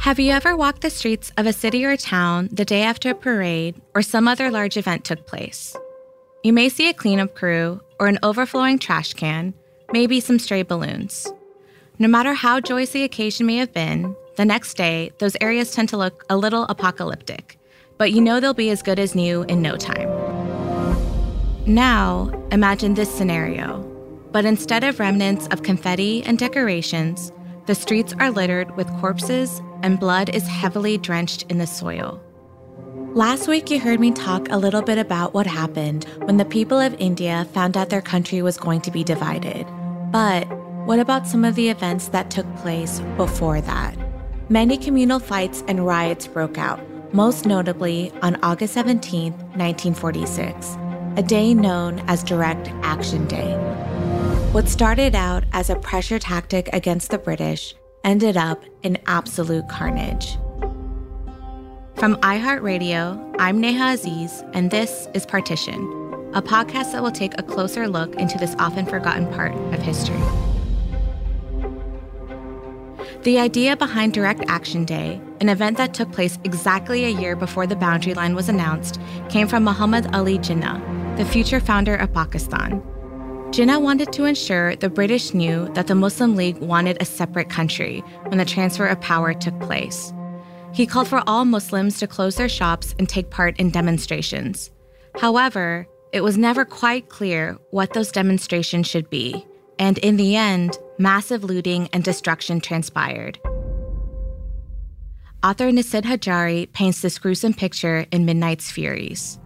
Have you ever walked the streets of a city or town the day after a parade or some other large event took place? You may see a cleanup crew or an overflowing trash can, maybe some stray balloons. No matter how joyous the occasion may have been, the next day, those areas tend to look a little apocalyptic, but you know they'll be as good as new in no time. Now, imagine this scenario. But instead of remnants of confetti and decorations, the streets are littered with corpses and blood is heavily drenched in the soil. Last week, you heard me talk a little bit about what happened when the people of India found out their country was going to be divided. But what about some of the events that took place before that? Many communal fights and riots broke out, most notably on August 17, 1946, a day known as Direct Action Day. What started out as a pressure tactic against the British ended up in absolute carnage. From iHeartRadio, I'm Neha Aziz, and this is Partition, a podcast that will take a closer look into this often forgotten part of history. The idea behind Direct Action Day, an event that took place exactly a year before the boundary line was announced, came from Muhammad Ali Jinnah, the future founder of Pakistan. Jinnah wanted to ensure the British knew that the Muslim League wanted a separate country when the transfer of power took place. He called for all Muslims to close their shops and take part in demonstrations. However, it was never quite clear what those demonstrations should be, and in the end, massive looting and destruction transpired. Author Nisid Hajari paints this gruesome picture in Midnight's Furies.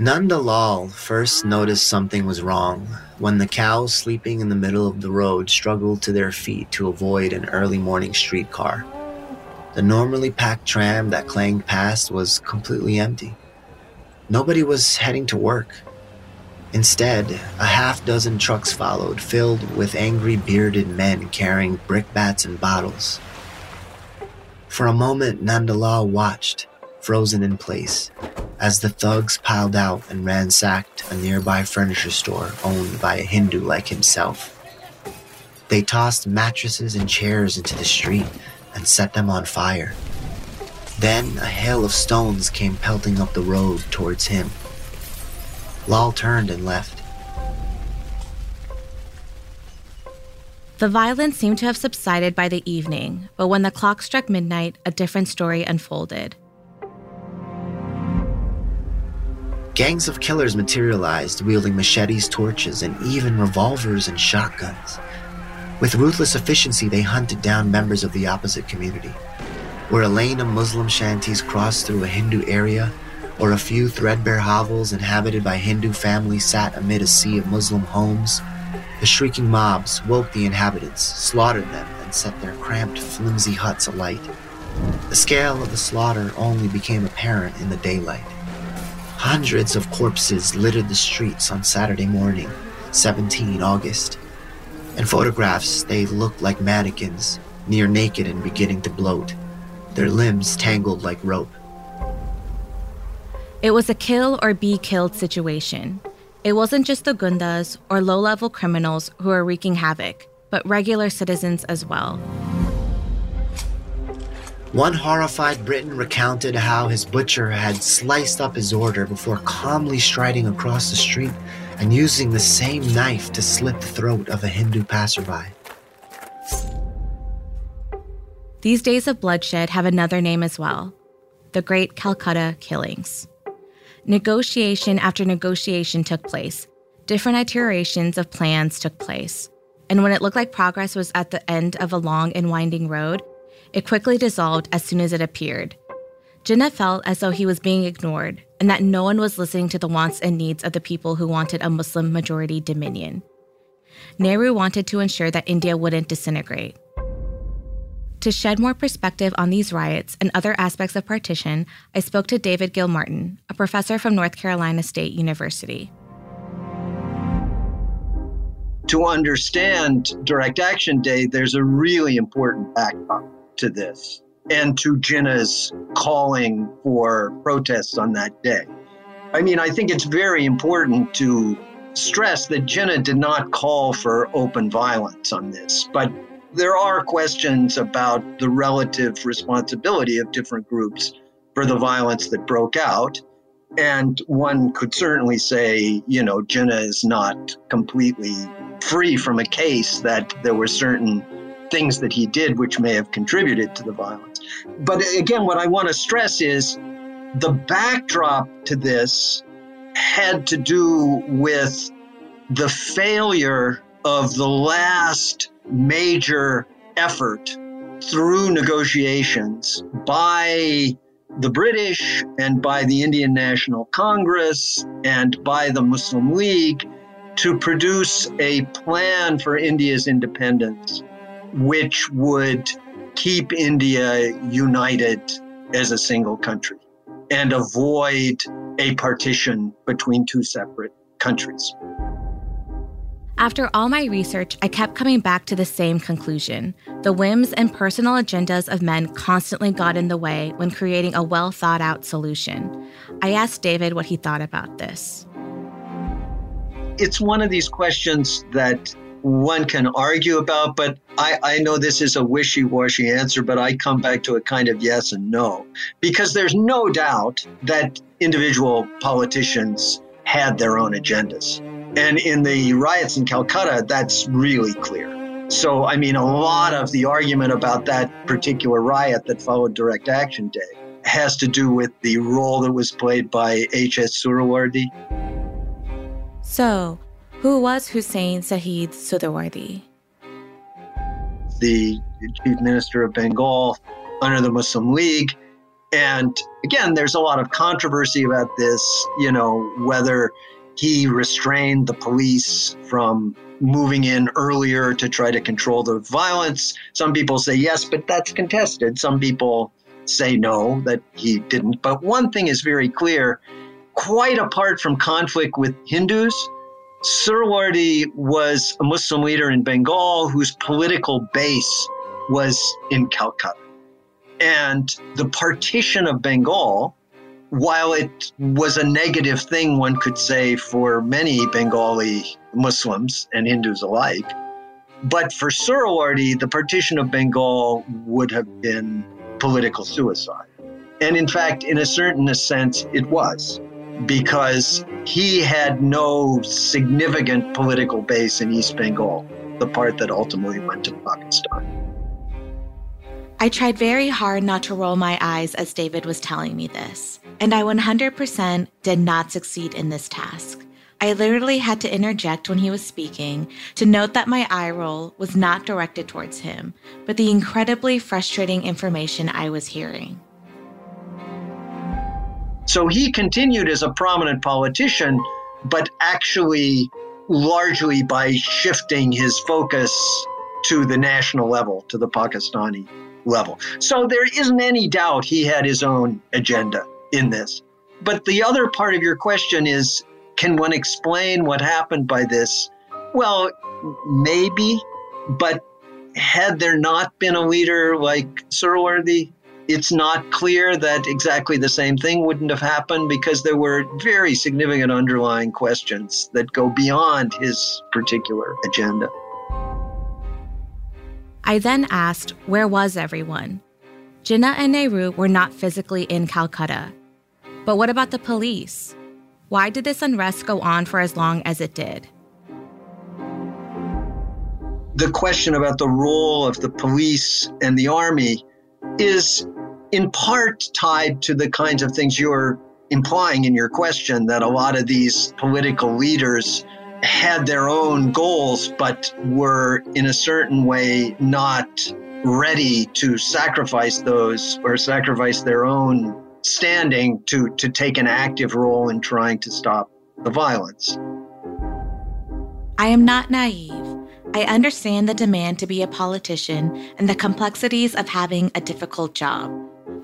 Nandalal first noticed something was wrong when the cows sleeping in the middle of the road struggled to their feet to avoid an early morning streetcar. The normally packed tram that clanged past was completely empty. Nobody was heading to work. Instead, a half dozen trucks followed, filled with angry bearded men carrying brickbats and bottles. For a moment, Nandalal watched, frozen in place, as the thugs piled out and ransacked a nearby furniture store owned by a Hindu like himself. They tossed mattresses and chairs into the street and set them on fire. Then a hail of stones came pelting up the road towards him. Lal turned and left. The violence seemed to have subsided by the evening, but when the clock struck midnight, a different story unfolded. Gangs of killers materialized, wielding machetes, torches, and even revolvers and shotguns. With ruthless efficiency, they hunted down members of the opposite community. Where a lane of Muslim shanties crossed through a Hindu area, or a few threadbare hovels inhabited by Hindu families sat amid a sea of Muslim homes, the shrieking mobs woke the inhabitants, slaughtered them, and set their cramped, flimsy huts alight. The scale of the slaughter only became apparent in the daylight. Hundreds of corpses littered the streets on Saturday morning, 17 August. In photographs, they looked like mannequins, near naked and beginning to bloat, their limbs tangled like rope. It was a kill or be killed situation. It wasn't just the gundas or low level criminals who were wreaking havoc, but regular citizens as well. One horrified Briton recounted how his butcher had sliced up his order before calmly striding across the street and using the same knife to slit the throat of a Hindu passerby. These days of bloodshed have another name as well the Great Calcutta Killings. Negotiation after negotiation took place. Different iterations of plans took place. And when it looked like progress was at the end of a long and winding road, it quickly dissolved as soon as it appeared. Jinnah felt as though he was being ignored and that no one was listening to the wants and needs of the people who wanted a Muslim majority dominion. Nehru wanted to ensure that India wouldn't disintegrate. To shed more perspective on these riots and other aspects of partition, I spoke to David Gilmartin, a professor from North Carolina State University. To understand Direct Action Day, there's a really important backdrop to this and to Jinnah's calling for protests on that day. I mean, I think it's very important to stress that Jinnah did not call for open violence on this, but there are questions about the relative responsibility of different groups for the violence that broke out. And one could certainly say, you know, Jinnah is not completely free from a case that there were certain things that he did which may have contributed to the violence. But again, what I want to stress is the backdrop to this had to do with the failure of the last major effort through negotiations by the British and by the Indian National Congress and by the Muslim League to produce a plan for India's independence, which would keep India united as a single country and avoid a partition between two separate countries. After all my research, I kept coming back to the same conclusion. The whims and personal agendas of men constantly got in the way when creating a well thought out solution. I asked David what he thought about this. It's one of these questions that one can argue about, but I, I know this is a wishy washy answer, but I come back to a kind of yes and no. Because there's no doubt that individual politicians had their own agendas. And in the riots in Calcutta, that's really clear. So, I mean, a lot of the argument about that particular riot that followed Direct Action Day has to do with the role that was played by H.S. Suhrawardy. So, who was Hussein Shahid Suhrawardy? The chief minister of Bengal under the Muslim League. And again, there's a lot of controversy about this, you know, whether he restrained the police from moving in earlier to try to control the violence. Some people say yes, but that's contested. Some people say no, that he didn't. But one thing is very clear quite apart from conflict with Hindus, Suhrawardy was a Muslim leader in Bengal whose political base was in Calcutta. And the partition of Bengal while it was a negative thing, one could say, for many Bengali Muslims and Hindus alike, but for Suhrawardy, the partition of Bengal would have been political suicide. And in fact, in a certain sense, it was, because he had no significant political base in East Bengal. the part that ultimately went to Pakistan. I tried very hard not to roll my eyes as David was telling me this, and I 100% did not succeed in this task. I literally had to interject when he was speaking to note that my eye roll was not directed towards him, but the incredibly frustrating information I was hearing. So he continued as a prominent politician, but actually largely by shifting his focus to the national level, to the Pakistani level. So there isn't any doubt he had his own agenda in this. But the other part of your question is can one explain what happened by this? Well, maybe, but had there not been a leader like Suhrawardy, it's not clear that exactly the same thing wouldn't have happened because there were very significant underlying questions that go beyond his particular agenda. I then asked, where was everyone? Jinnah and Nehru were not physically in Calcutta. But what about the police? Why did this unrest go on for as long as it did? The question about the role of the police and the army is in part tied to the kinds of things you're implying in your question that a lot of these political leaders had their own goals, but were in a certain way not ready to sacrifice those or sacrifice their own standing to, to take an active role in trying to stop the violence. I am not naive. I understand the demand to be a politician and the complexities of having a difficult job.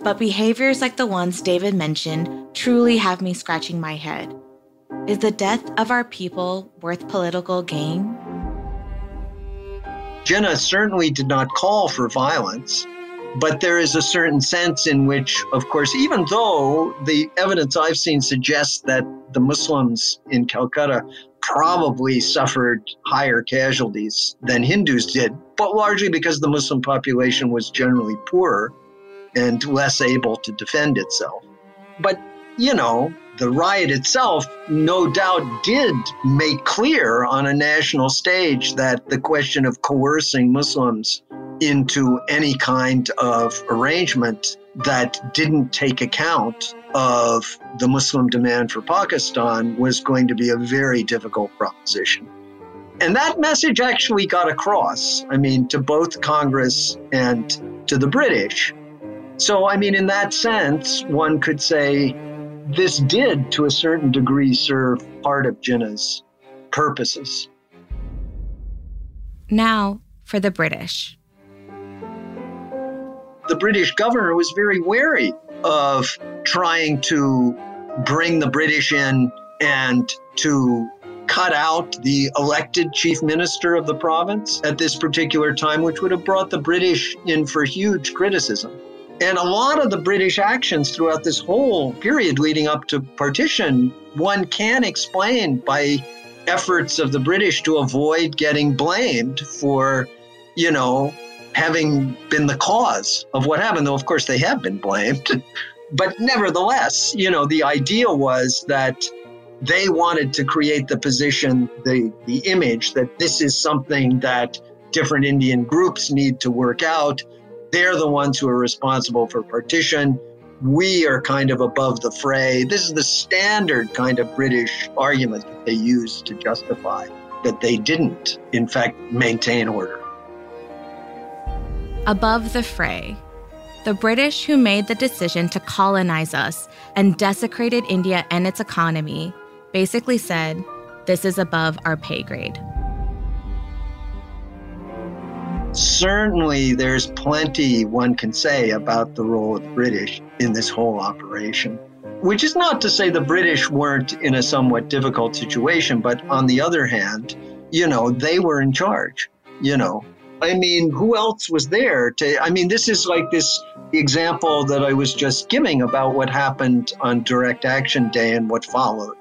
But behaviors like the ones David mentioned truly have me scratching my head. Is the death of our people worth political gain? Jinnah certainly did not call for violence. But there is a certain sense in which, of course, even though the evidence I've seen suggests that the Muslims in Calcutta probably suffered higher casualties than Hindus did, but largely because the Muslim population was generally poorer and less able to defend itself. But, you know, the riot itself, no doubt, did make clear on a national stage that the question of coercing Muslims into any kind of arrangement that didn't take account of the Muslim demand for Pakistan was going to be a very difficult proposition. And that message actually got across, I mean, to both Congress and to the British. So, I mean, in that sense, one could say this did, to a certain degree, serve part of Jinnah's purposes. Now, for the British the British governor was very wary of trying to bring the British in and to cut out the elected chief minister of the province at this particular time, which would have brought the British in for huge criticism. And a lot of the British actions throughout this whole period leading up to partition, one can explain by efforts of the British to avoid getting blamed for, you know, having been the cause of what happened, though of course they have been blamed. but nevertheless, you know, the idea was that they wanted to create the position, the, the image that this is something that different Indian groups need to work out. They're the ones who are responsible for partition. We are kind of above the fray. This is the standard kind of British argument that they use to justify that they didn't, in fact, maintain order above the fray. The British, who made the decision to colonize us and desecrated India and its economy, basically said, This is above our pay grade. Certainly, there's plenty one can say about the role of the British in this whole operation. Which is not to say the British weren't in a somewhat difficult situation, but on the other hand, you know, they were in charge. You know, I mean, who else was there to? I mean, this is like this example that I was just giving about what happened on Direct Action Day and what followed.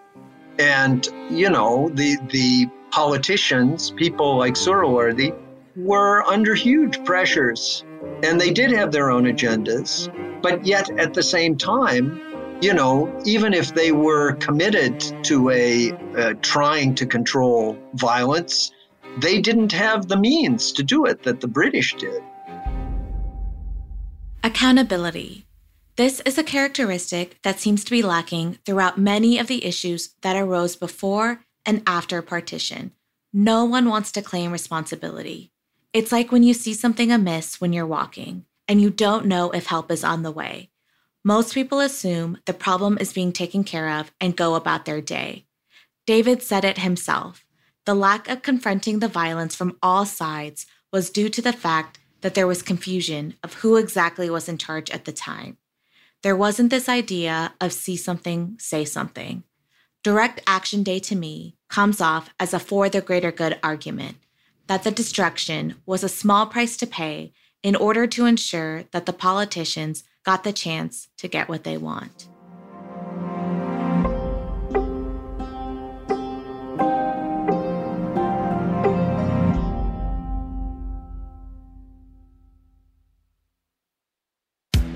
And, you know, the, the politicians, people like Suhrawardy, were under huge pressures and they did have their own agendas. But yet at the same time, you know, even if they were committed to a uh, trying to control violence, they didn't have the means to do it that the British did. Accountability. This is a characteristic that seems to be lacking throughout many of the issues that arose before and after partition. No one wants to claim responsibility. It's like when you see something amiss when you're walking and you don't know if help is on the way. Most people assume the problem is being taken care of and go about their day. David said it himself. The lack of confronting the violence from all sides was due to the fact that there was confusion of who exactly was in charge at the time. There wasn't this idea of see something, say something. Direct Action Day to me comes off as a for the greater good argument that the destruction was a small price to pay in order to ensure that the politicians got the chance to get what they want.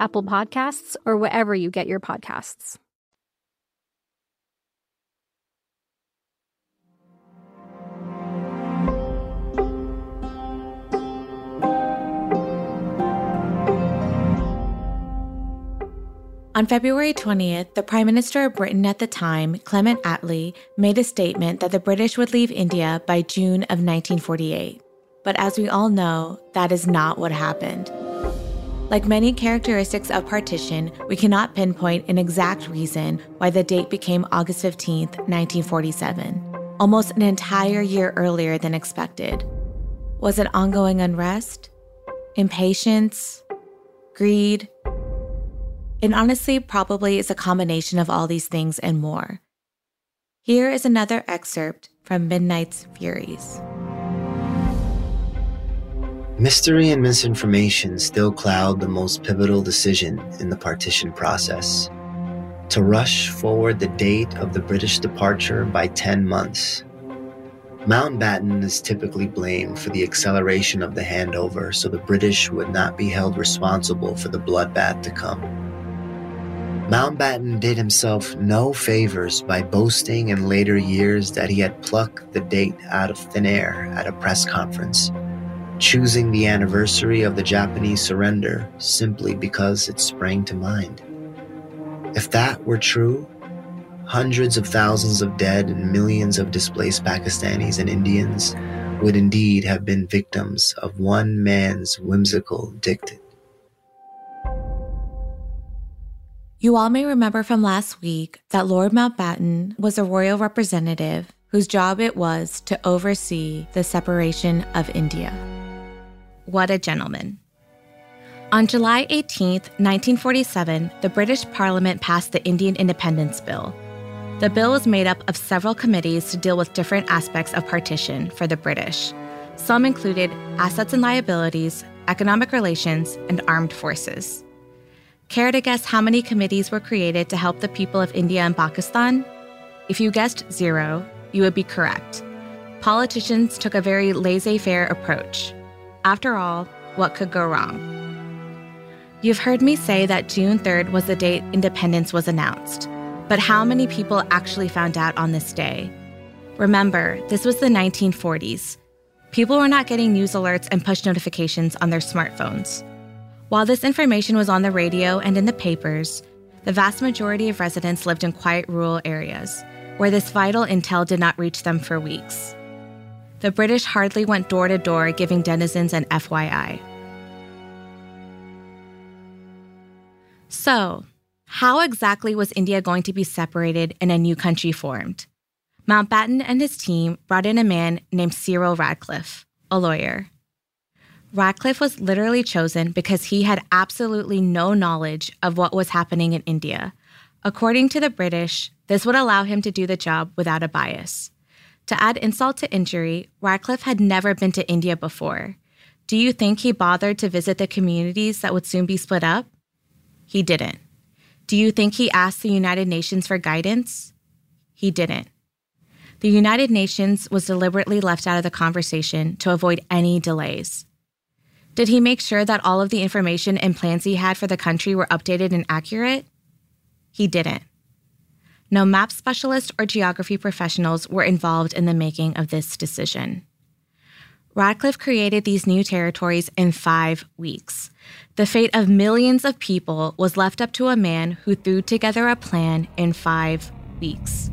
Apple Podcasts, or wherever you get your podcasts. On February 20th, the Prime Minister of Britain at the time, Clement Attlee, made a statement that the British would leave India by June of 1948. But as we all know, that is not what happened. Like many characteristics of partition, we cannot pinpoint an exact reason why the date became August 15, 1947, almost an entire year earlier than expected. Was it ongoing unrest? Impatience? Greed? And honestly probably is a combination of all these things and more. Here is another excerpt from Midnight's Furies. Mystery and misinformation still cloud the most pivotal decision in the partition process to rush forward the date of the British departure by 10 months. Mountbatten is typically blamed for the acceleration of the handover so the British would not be held responsible for the bloodbath to come. Mountbatten did himself no favors by boasting in later years that he had plucked the date out of thin air at a press conference, choosing the anniversary of the Japanese surrender simply because it sprang to mind. If that were true, hundreds of thousands of dead and millions of displaced Pakistanis and Indians would indeed have been victims of one man's whimsical dictate. You all may remember from last week that Lord Mountbatten was a royal representative whose job it was to oversee the separation of India. What a gentleman. On July 18, 1947, the British Parliament passed the Indian Independence Bill. The bill was made up of several committees to deal with different aspects of partition for the British. Some included assets and liabilities, economic relations, and armed forces. Care to guess how many committees were created to help the people of India and Pakistan? If you guessed zero, you would be correct. Politicians took a very laissez faire approach. After all, what could go wrong? You've heard me say that June 3rd was the date independence was announced. But how many people actually found out on this day? Remember, this was the 1940s. People were not getting news alerts and push notifications on their smartphones. While this information was on the radio and in the papers, the vast majority of residents lived in quiet rural areas, where this vital intel did not reach them for weeks. The British hardly went door to door giving denizens an FYI. So, how exactly was India going to be separated and a new country formed? Mountbatten and his team brought in a man named Cyril Radcliffe, a lawyer. Radcliffe was literally chosen because he had absolutely no knowledge of what was happening in India. According to the British, this would allow him to do the job without a bias. To add insult to injury, Radcliffe had never been to India before. Do you think he bothered to visit the communities that would soon be split up? He didn't. Do you think he asked the United Nations for guidance? He didn't. The United Nations was deliberately left out of the conversation to avoid any delays. Did he make sure that all of the information and plans he had for the country were updated and accurate? He didn't. No map specialists or geography professionals were involved in the making of this decision. Radcliffe created these new territories in five weeks. The fate of millions of people was left up to a man who threw together a plan in five weeks.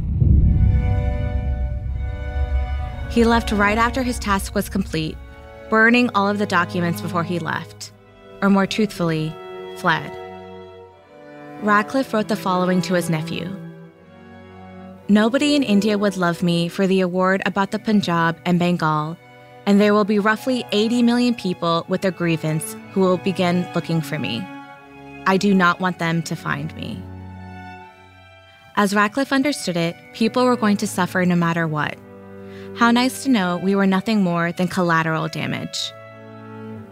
He left right after his task was complete burning all of the documents before he left, or more truthfully, fled. Radcliffe wrote the following to his nephew Nobody in India would love me for the award about the Punjab and Bengal, and there will be roughly 80 million people with a grievance who will begin looking for me. I do not want them to find me. As Radcliffe understood it, people were going to suffer no matter what. How nice to know we were nothing more than collateral damage.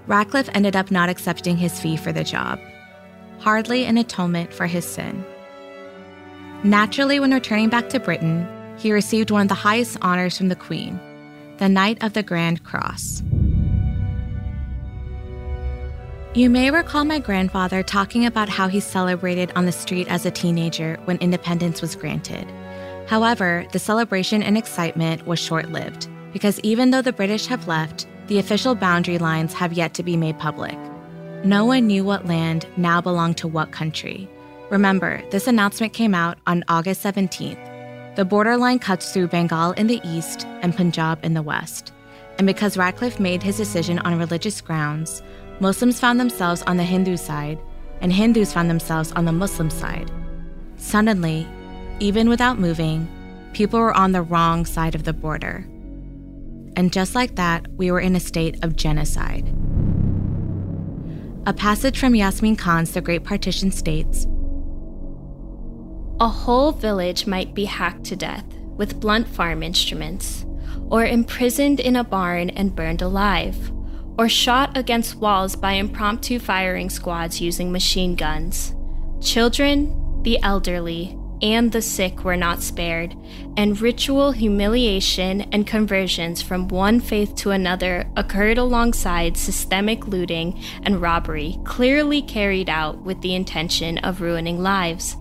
Radcliffe ended up not accepting his fee for the job, hardly an atonement for his sin. Naturally, when returning back to Britain, he received one of the highest honors from the Queen, the Knight of the Grand Cross. You may recall my grandfather talking about how he celebrated on the street as a teenager when independence was granted. However, the celebration and excitement was short lived because even though the British have left, the official boundary lines have yet to be made public. No one knew what land now belonged to what country. Remember, this announcement came out on August 17th. The borderline cuts through Bengal in the east and Punjab in the west. And because Radcliffe made his decision on religious grounds, Muslims found themselves on the Hindu side, and Hindus found themselves on the Muslim side. Suddenly, even without moving, people were on the wrong side of the border. And just like that, we were in a state of genocide. A passage from Yasmin Khan's The Great Partition states A whole village might be hacked to death with blunt farm instruments, or imprisoned in a barn and burned alive or shot against walls by impromptu firing squads using machine guns. Children, the elderly, and the sick were not spared, and ritual humiliation and conversions from one faith to another occurred alongside systemic looting and robbery, clearly carried out with the intention of ruining lives.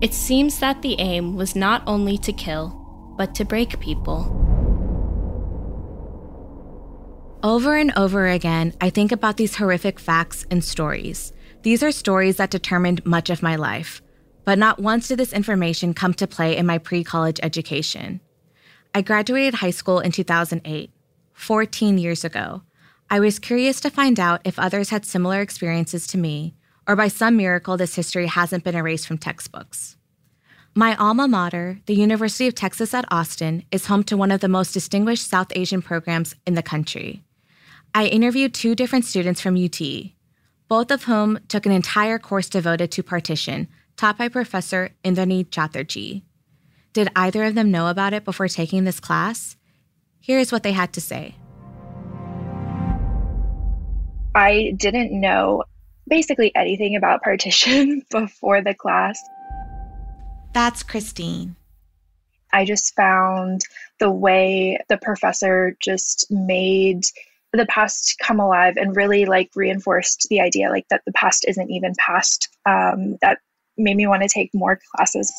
It seems that the aim was not only to kill, but to break people. Over and over again, I think about these horrific facts and stories. These are stories that determined much of my life, but not once did this information come to play in my pre college education. I graduated high school in 2008, 14 years ago. I was curious to find out if others had similar experiences to me, or by some miracle, this history hasn't been erased from textbooks. My alma mater, the University of Texas at Austin, is home to one of the most distinguished South Asian programs in the country. I interviewed two different students from UT, both of whom took an entire course devoted to partition, taught by Professor Indrani Chatterjee. Did either of them know about it before taking this class? Here's what they had to say. I didn't know basically anything about partition before the class. That's Christine. I just found the way the professor just made the past come alive and really like reinforced the idea like that the past isn't even past um, that made me want to take more classes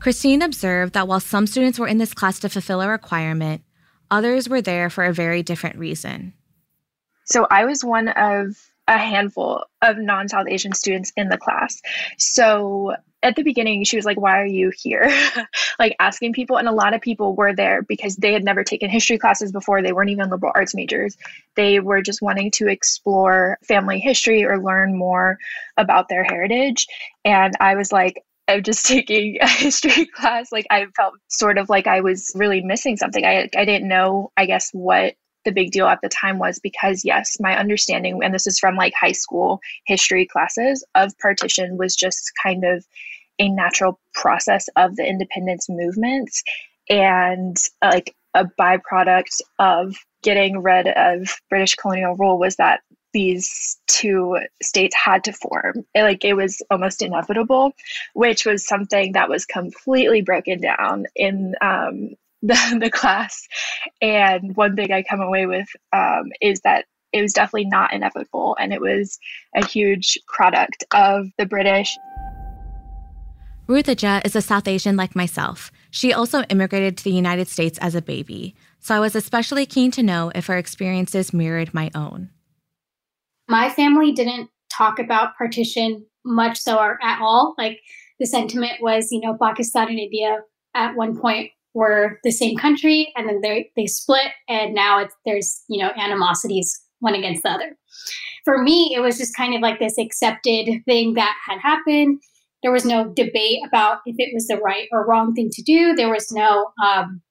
christine observed that while some students were in this class to fulfill a requirement others were there for a very different reason so i was one of a handful of non South Asian students in the class. So at the beginning, she was like, Why are you here? like asking people. And a lot of people were there because they had never taken history classes before. They weren't even liberal arts majors. They were just wanting to explore family history or learn more about their heritage. And I was like, I'm just taking a history class. Like I felt sort of like I was really missing something. I I didn't know, I guess, what the big deal at the time was because yes my understanding and this is from like high school history classes of partition was just kind of a natural process of the independence movement and uh, like a byproduct of getting rid of british colonial rule was that these two states had to form. It, like it was almost inevitable which was something that was completely broken down in um, the, the class. And one thing I come away with um, is that it was definitely not inevitable and it was a huge product of the British. Rutuja is a South Asian like myself. She also immigrated to the United States as a baby, so I was especially keen to know if her experiences mirrored my own. My family didn't talk about partition much so or at all. Like the sentiment was, you know, Pakistan and India at one point were the same country and then they they split and now it's there's you know animosities one against the other. For me it was just kind of like this accepted thing that had happened. There was no debate about if it was the right or wrong thing to do. There was no um,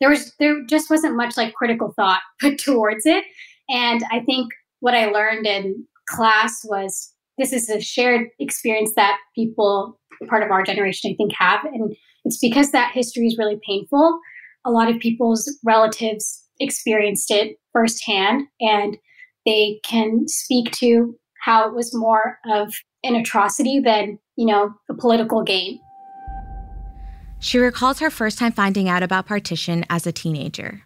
there was there just wasn't much like critical thought put towards it. And i think what i learned in class was this is a shared experience that people part of our generation i think have. And it's because that history is really painful. A lot of people's relatives experienced it firsthand and they can speak to how it was more of an atrocity than, you know, a political game. She recalls her first time finding out about partition as a teenager.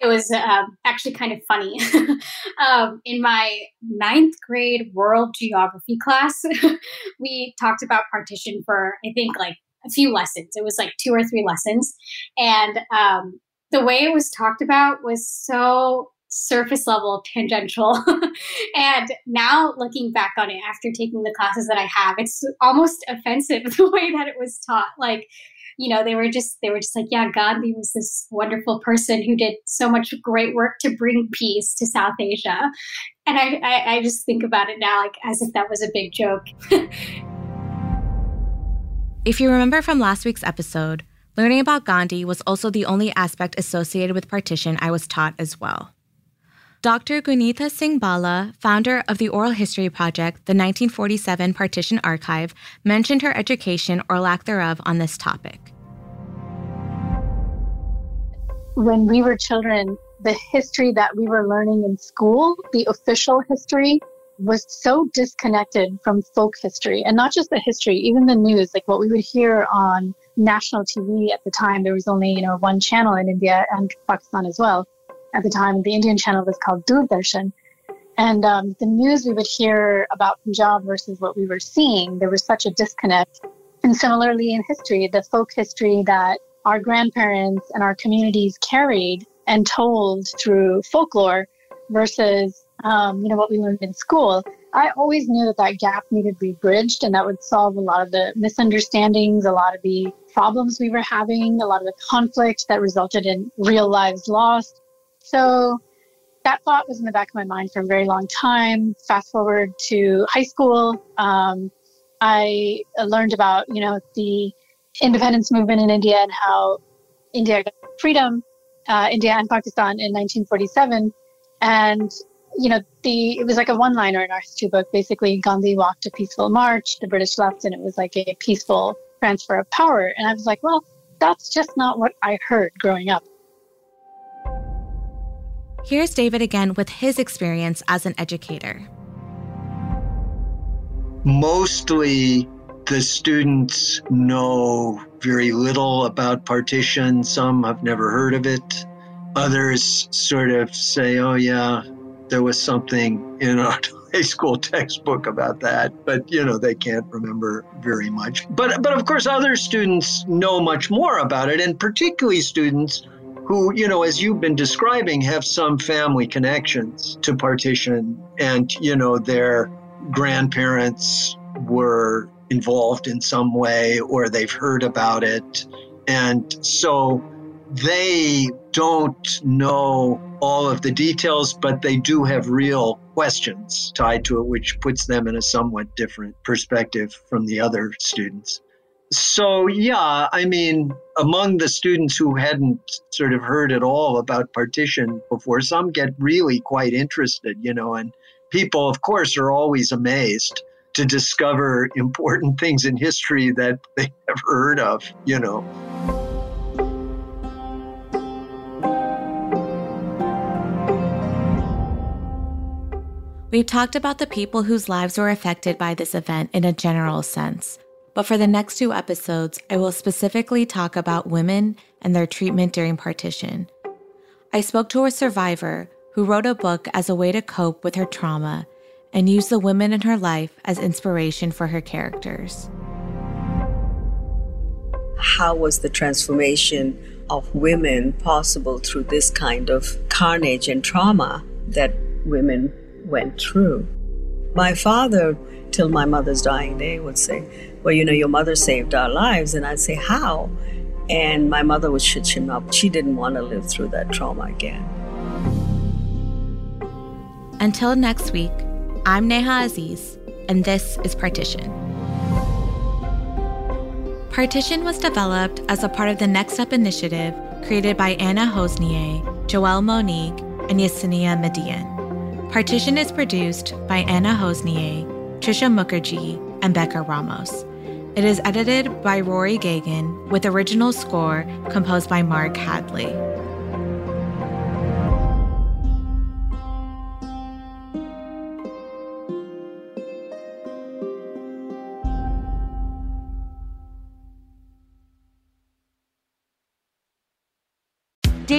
it was um, actually kind of funny. um, in my ninth grade world geography class, we talked about partition for, I think, like a few lessons. It was like two or three lessons. And um, the way it was talked about was so surface level tangential. and now looking back on it after taking the classes that I have, it's almost offensive the way that it was taught. Like, you know, they were just they were just like, yeah, Gandhi was this wonderful person who did so much great work to bring peace to South Asia. And I, I, I just think about it now like as if that was a big joke. if you remember from last week's episode, learning about Gandhi was also the only aspect associated with partition I was taught as well. Dr. Guneeta Singh Bhalla, founder of the Oral History Project, the 1947 Partition Archive, mentioned her education or lack thereof on this topic. When we were children, the history that we were learning in school, the official history, was so disconnected from folk history and not just the history, even the news, like what we would hear on national TV at the time. There was only, you know, one channel in India and Pakistan as well at the time, the Indian channel was called Doordarshan. And um, the news we would hear about Punjab versus what we were seeing, there was such a disconnect. And similarly in history, the folk history that our grandparents and our communities carried and told through folklore versus um, you know what we learned in school i always knew that that gap needed to be bridged and that would solve a lot of the misunderstandings a lot of the problems we were having a lot of the conflict that resulted in real lives lost so that thought was in the back of my mind for a very long time. Fast forward to high school, um, I learned about you know the independence movement in India and how India got freedom, uh, India and Pakistan in 1947, and you know the it was like a one-liner in our history book. Basically, Gandhi walked a peaceful march, the British left, and it was like a peaceful transfer of power. And I was like, well, that's just not what I heard growing up. Here's David again with his experience as an educator. Mostly, the students know very little about partition. Some have never heard of it. Others sort of say, oh, yeah, there was something in our high school textbook about that, but you know they can't remember very much. But but of course other students know much more about it, and particularly students who, you know, as you've been describing, have some family connections to partition and, you know, their grandparents were involved in some way or they've heard about it. And so they don't know all of the details, but they do have real questions tied to it, which puts them in a somewhat different perspective from the other students. So, yeah, I mean, among the students who hadn't sort of heard at all about partition before, some get really quite interested, you know, and people, of course, are always amazed to discover important things in history that they never heard of, you know. We've talked about the people whose lives were affected by this event in a general sense. But for the next two episodes, I will specifically talk about women and their treatment during partition. I spoke to a survivor who wrote a book as a way to cope with her trauma and used the women in her life as inspiration for her characters. How was the transformation of women possible through this kind of carnage and trauma that women went through? My father, till my mother's dying day, would say, well, you know, your mother saved our lives. And I'd say, how? And my mother would shut him up. She didn't want to live through that trauma again. Until next week, I'm Neha Aziz, and this is Partition. Partition was developed as a part of the Next Up initiative created by Anna Hossnieh, Joelle Monique, and Yesenia Median. Partition is produced by Anna Hossnieh, Trisha Mukherjee, and Becca Ramos. It is edited by Rory Gagan with original score composed by Mark Hadley.